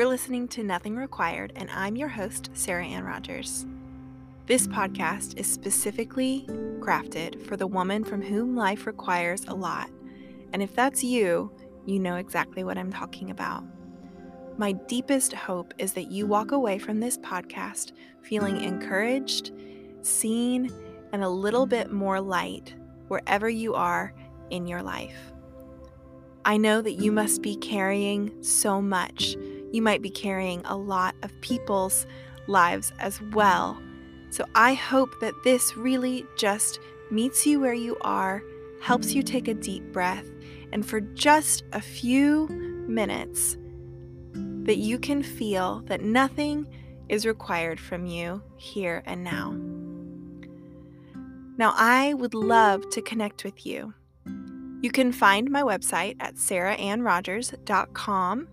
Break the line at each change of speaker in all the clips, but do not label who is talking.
You're listening to Nothing Required, and I'm your host, Sarah Ann Rogers. This podcast is specifically crafted for the woman from whom life requires a lot. And if that's you, you know exactly what I'm talking about. My deepest hope is that you walk away from this podcast feeling encouraged, seen, and a little bit more light wherever you are in your life. I know that you must be carrying so much. You might be carrying a lot of people's lives as well. So I hope that this really just meets you where you are, helps you take a deep breath, and for just a few minutes, that you can feel that nothing is required from you here and now. Now, I would love to connect with you. You can find my website at sarahannrogers.com.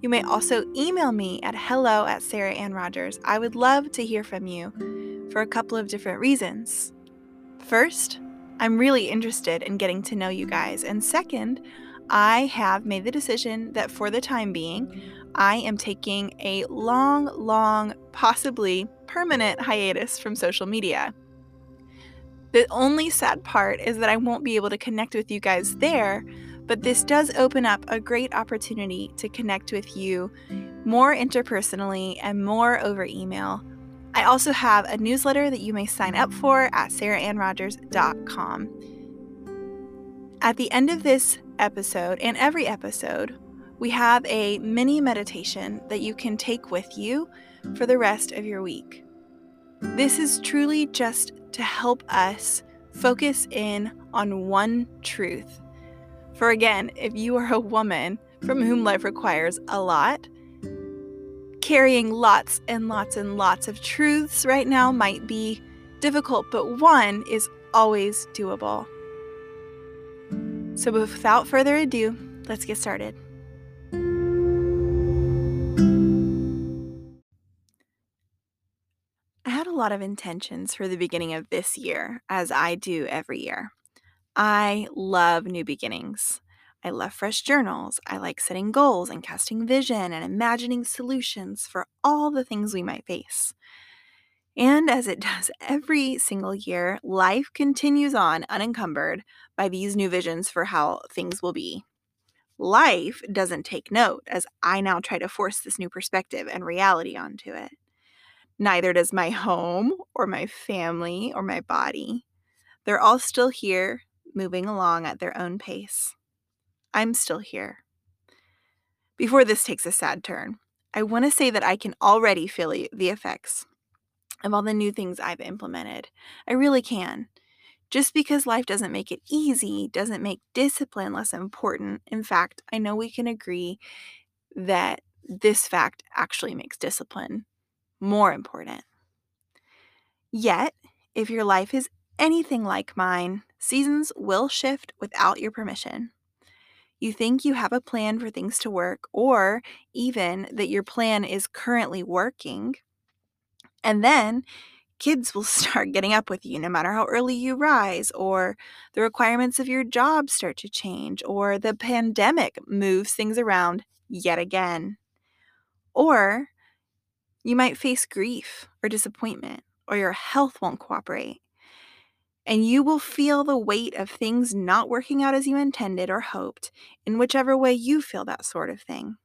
You may also email me at hello at sarahannrogers. I would love to hear from you for a couple of different reasons. First, I'm really interested in getting to know you guys. And second, I have made the decision that for the time being, I am taking a long, long, possibly permanent hiatus from social media. The only sad part is that I won't be able to connect with you guys there, but this does open up a great opportunity to connect with you more interpersonally and more over email. I also have a newsletter that you may sign up for at sarahannrogers.com. At the end of this episode and every episode, we have a mini meditation that you can take with you for the rest of your week. This is truly just to help us focus in on one truth. For again, if you are a woman from whom life requires a lot, carrying lots and lots and lots of truths right now might be difficult, but one is always doable. So, without further ado, let's get started. I had a lot of intentions for the beginning of this year, as I do every year. I love new beginnings. I love fresh journals. I like setting goals and casting vision and imagining solutions for all the things we might face. And as it does every single year, life continues on unencumbered by these new visions for how things will be. Life doesn't take note as I now try to force this new perspective and reality onto it. Neither does my home or my family or my body. They're all still here, moving along at their own pace. I'm still here. Before this takes a sad turn, I want to say that I can already feel the effects of all the new things I've implemented. I really can. Just because life doesn't make it easy doesn't make discipline less important. In fact, I know we can agree that this fact actually makes discipline more important. Yet, if your life is anything like mine, seasons will shift without your permission. You think you have a plan for things to work, or even that your plan is currently working. And then kids will start getting up with you no matter how early you rise, or the requirements of your job start to change, or the pandemic moves things around yet again. Or you might face grief or disappointment, or your health won't cooperate. And you will feel the weight of things not working out as you intended or hoped, in whichever way you feel that sort of thing.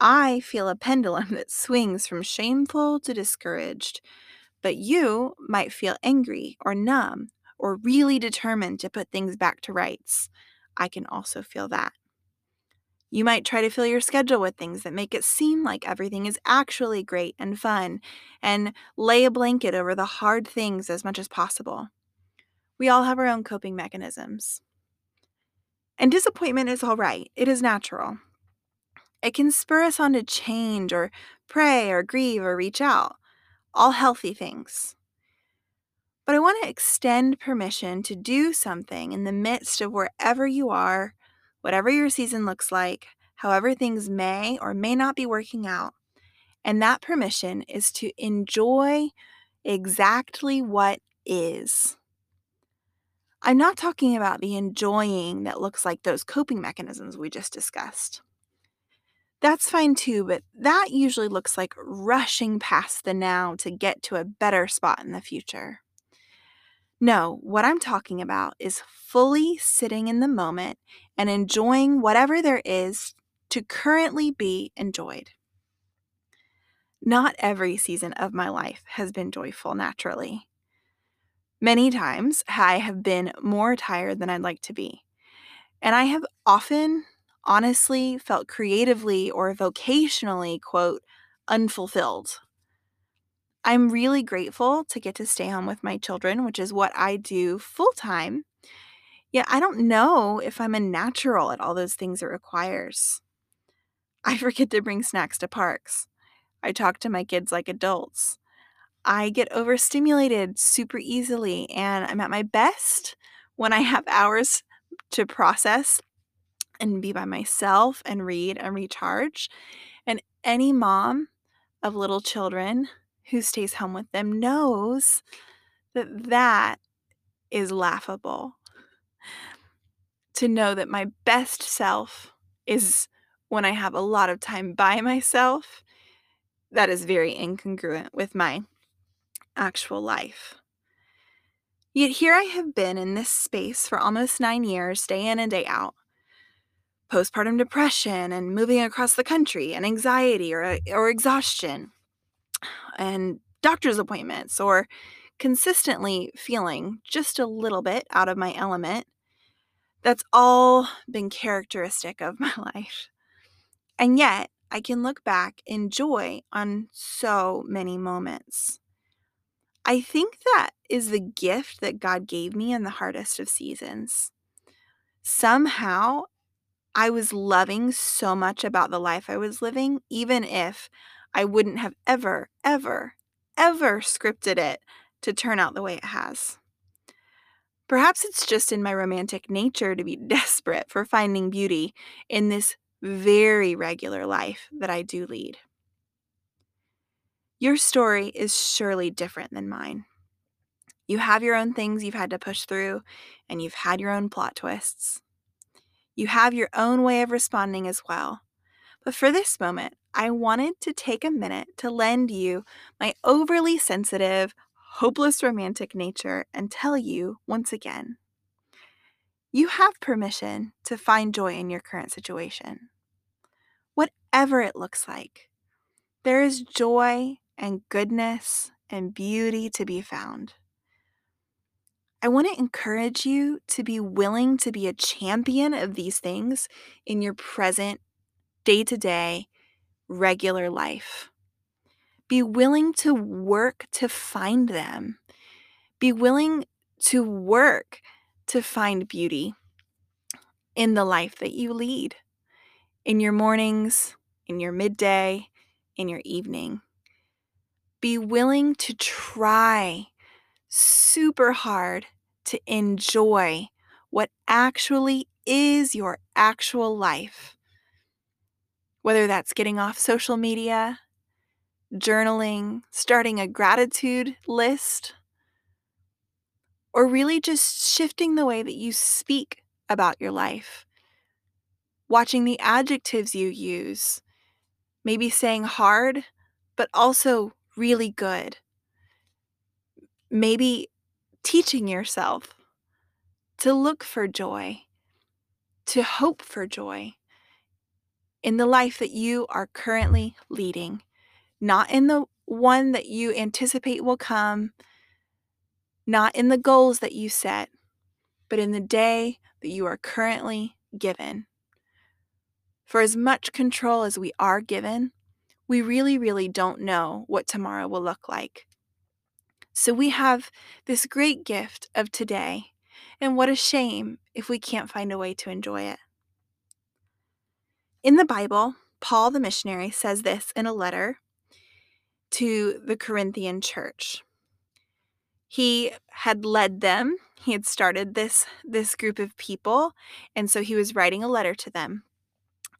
I feel a pendulum that swings from shameful to discouraged, but you might feel angry or numb or really determined to put things back to rights. I can also feel that. You might try to fill your schedule with things that make it seem like everything is actually great and fun, and lay a blanket over the hard things as much as possible. We all have our own coping mechanisms. And disappointment is all right, it is natural. It can spur us on to change or pray or grieve or reach out, all healthy things. But I want to extend permission to do something in the midst of wherever you are whatever your season looks like, however things may or may not be working out. And that permission is to enjoy exactly what is. I'm not talking about the enjoying that looks like those coping mechanisms we just discussed. That's fine too, but that usually looks like rushing past the now to get to a better spot in the future. No, what I'm talking about is fully sitting in the moment and enjoying whatever there is to currently be enjoyed. Not every season of my life has been joyful naturally. Many times I have been more tired than I'd like to be. And I have often, honestly, felt creatively or vocationally, quote, unfulfilled. I'm really grateful to get to stay home with my children, which is what I do full time. Yet I don't know if I'm a natural at all those things it requires. I forget to bring snacks to parks. I talk to my kids like adults. I get overstimulated super easily, and I'm at my best when I have hours to process and be by myself and read and recharge. And any mom of little children who stays home with them knows that that is laughable. To know that my best self is when I have a lot of time by myself, that is very incongruent with my actual life. Yet here I have been in this space for almost nine years, day in and day out. Postpartum depression and moving across the country and anxiety or, uh, or exhaustion and doctor's appointments or consistently feeling just a little bit out of my element. That's all been characteristic of my life. And yet, I can look back in joy on so many moments. I think that is the gift that God gave me in the hardest of seasons. Somehow, I was loving so much about the life I was living, even if I wouldn't have ever, ever, ever scripted it to turn out the way it has. Perhaps it's just in my romantic nature to be desperate for finding beauty in this very regular life that I do lead. Your story is surely different than mine. You have your own things you've had to push through, and you've had your own plot twists. You have your own way of responding as well. But for this moment, I wanted to take a minute to lend you my overly sensitive, hopeless romantic nature and tell you once again you have permission to find joy in your current situation. Whatever it looks like, there is joy and goodness and beauty to be found. I want to encourage you to be willing to be a champion of these things in your present, day to day, regular life. Be willing to work to find them. Be willing to work to find beauty in the life that you lead, in your mornings, in your midday, in your evening. Be willing to try super hard to enjoy what actually is your actual life. Whether that's getting off social media, journaling, starting a gratitude list, or really just shifting the way that you speak about your life. Watching the adjectives you use, maybe saying hard, but also really good. Maybe teaching yourself to look for joy, to hope for joy in the life that you are currently leading, not in the one that you anticipate will come, not in the goals that you set, but in the day that you are currently given. For as much control as we are given, we really, really don't know what tomorrow will look like. So we have this great gift of today, and what a shame if we can't find a way to enjoy it. In the Bible, Paul the missionary says this in a letter to the Corinthian church. He had led them, he had started this this group of people, and so he was writing a letter to them.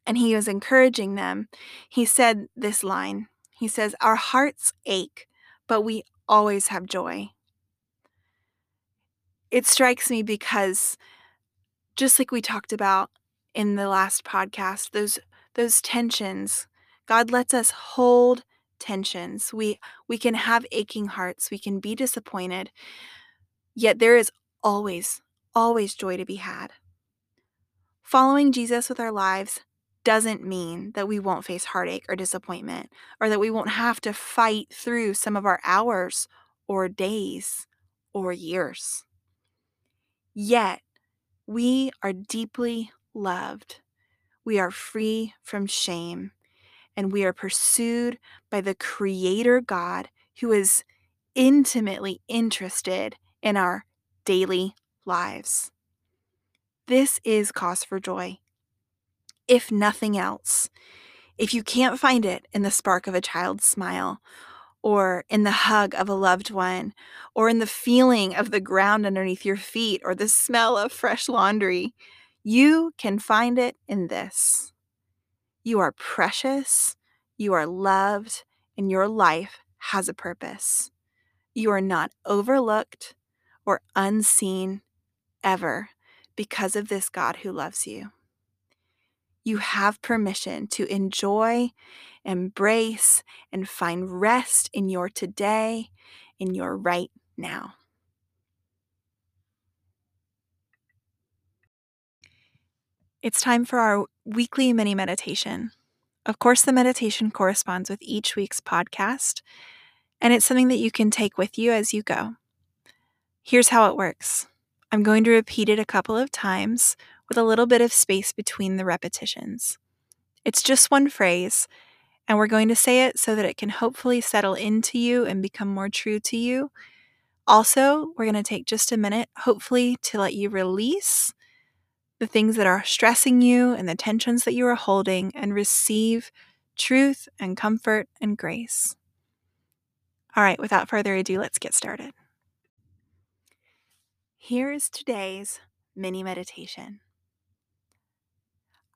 And he was encouraging them. He said this line. He says, "Our hearts ache, but we always have joy. It strikes me because just like we talked about in the last podcast, those those tensions. God lets us hold tensions. We we can have aching hearts, we can be disappointed. Yet there is always always joy to be had. Following Jesus with our lives doesn't mean that we won't face heartache or disappointment or that we won't have to fight through some of our hours or days or years. Yet, we are deeply loved. We are free from shame and we are pursued by the Creator God who is intimately interested in our daily lives. This is cause for joy. If nothing else, if you can't find it in the spark of a child's smile, or in the hug of a loved one, or in the feeling of the ground underneath your feet, or the smell of fresh laundry, you can find it in this. You are precious, you are loved, and your life has a purpose. You are not overlooked or unseen ever because of this God who loves you. You have permission to enjoy, embrace, and find rest in your today, in your right now. It's time for our weekly mini meditation. Of course, the meditation corresponds with each week's podcast, and it's something that you can take with you as you go. Here's how it works I'm going to repeat it a couple of times with a little bit of space between the repetitions. It's just one phrase, and we're going to say it so that it can hopefully settle into you and become more true to you. Also, we're going to take just a minute, hopefully, to let you release the things that are stressing you and the tensions that you are holding and receive truth and comfort and grace. All right, without further ado, let's get started. Here is today's mini meditation.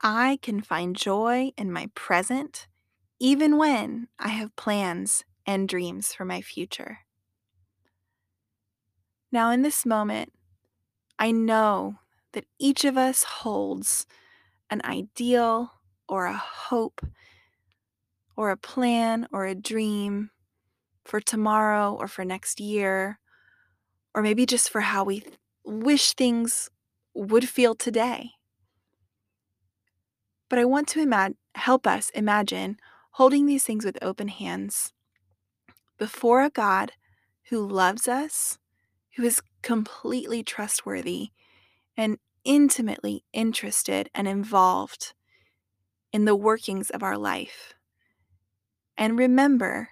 I can find joy in my present even when I have plans and dreams for my future. Now, in this moment, I know that each of us holds an ideal or a hope or a plan or a dream for tomorrow or for next year, or maybe just for how we wish things would feel today. But I want to imag- help us imagine holding these things with open hands before a God who loves us, who is completely trustworthy, and intimately interested and involved in the workings of our life. And remember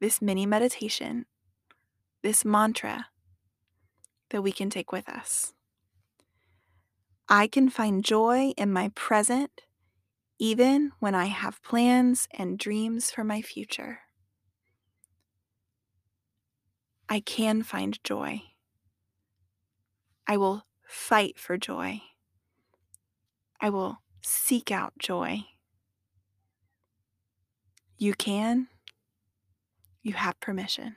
this mini meditation, this mantra that we can take with us. I can find joy in my present even when I have plans and dreams for my future. I can find joy. I will fight for joy. I will seek out joy. You can. You have permission.